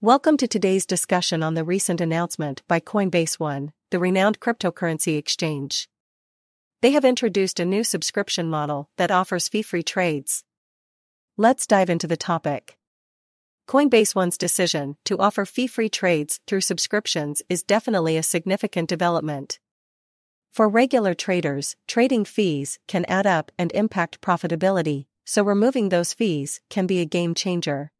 Welcome to today's discussion on the recent announcement by Coinbase One, the renowned cryptocurrency exchange. They have introduced a new subscription model that offers fee free trades. Let's dive into the topic. Coinbase One's decision to offer fee free trades through subscriptions is definitely a significant development. For regular traders, trading fees can add up and impact profitability, so removing those fees can be a game changer.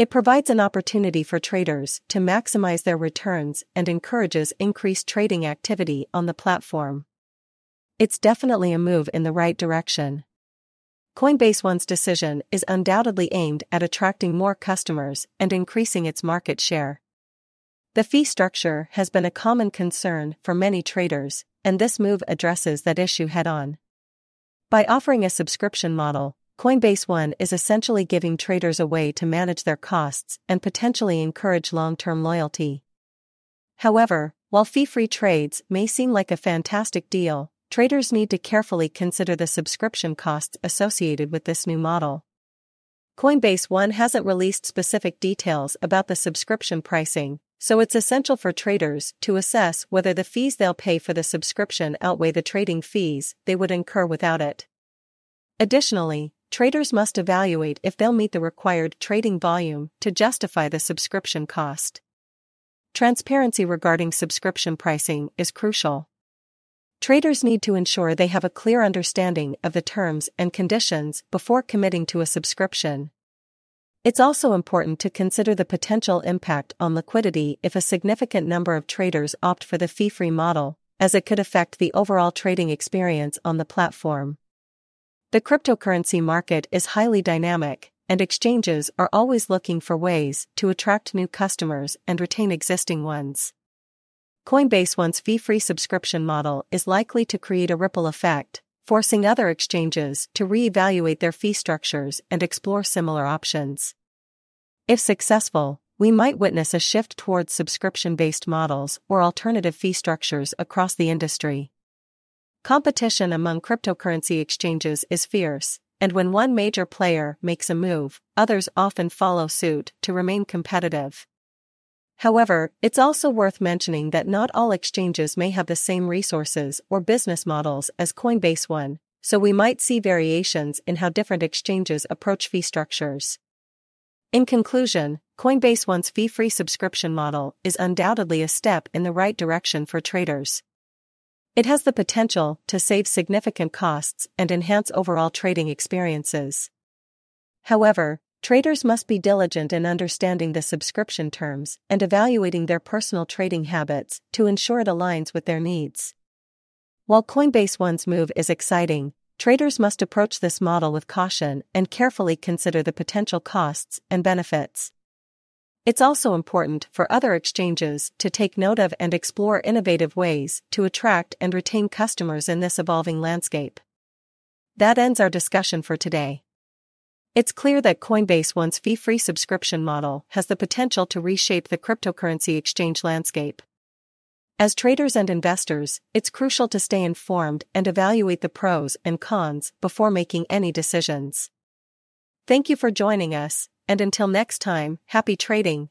It provides an opportunity for traders to maximize their returns and encourages increased trading activity on the platform. It's definitely a move in the right direction. Coinbase One's decision is undoubtedly aimed at attracting more customers and increasing its market share. The fee structure has been a common concern for many traders, and this move addresses that issue head on. By offering a subscription model, Coinbase One is essentially giving traders a way to manage their costs and potentially encourage long term loyalty. However, while fee free trades may seem like a fantastic deal, traders need to carefully consider the subscription costs associated with this new model. Coinbase One hasn't released specific details about the subscription pricing, so it's essential for traders to assess whether the fees they'll pay for the subscription outweigh the trading fees they would incur without it. Additionally, traders must evaluate if they'll meet the required trading volume to justify the subscription cost. Transparency regarding subscription pricing is crucial. Traders need to ensure they have a clear understanding of the terms and conditions before committing to a subscription. It's also important to consider the potential impact on liquidity if a significant number of traders opt for the fee free model, as it could affect the overall trading experience on the platform. The cryptocurrency market is highly dynamic, and exchanges are always looking for ways to attract new customers and retain existing ones. Coinbase One's fee free subscription model is likely to create a ripple effect, forcing other exchanges to reevaluate their fee structures and explore similar options. If successful, we might witness a shift towards subscription based models or alternative fee structures across the industry. Competition among cryptocurrency exchanges is fierce, and when one major player makes a move, others often follow suit to remain competitive. However, it's also worth mentioning that not all exchanges may have the same resources or business models as Coinbase One, so we might see variations in how different exchanges approach fee structures. In conclusion, Coinbase One's fee free subscription model is undoubtedly a step in the right direction for traders. It has the potential to save significant costs and enhance overall trading experiences. However, traders must be diligent in understanding the subscription terms and evaluating their personal trading habits to ensure it aligns with their needs. While Coinbase One's move is exciting, traders must approach this model with caution and carefully consider the potential costs and benefits. It's also important for other exchanges to take note of and explore innovative ways to attract and retain customers in this evolving landscape. That ends our discussion for today. It's clear that Coinbase One's fee free subscription model has the potential to reshape the cryptocurrency exchange landscape. As traders and investors, it's crucial to stay informed and evaluate the pros and cons before making any decisions. Thank you for joining us, and until next time, happy trading.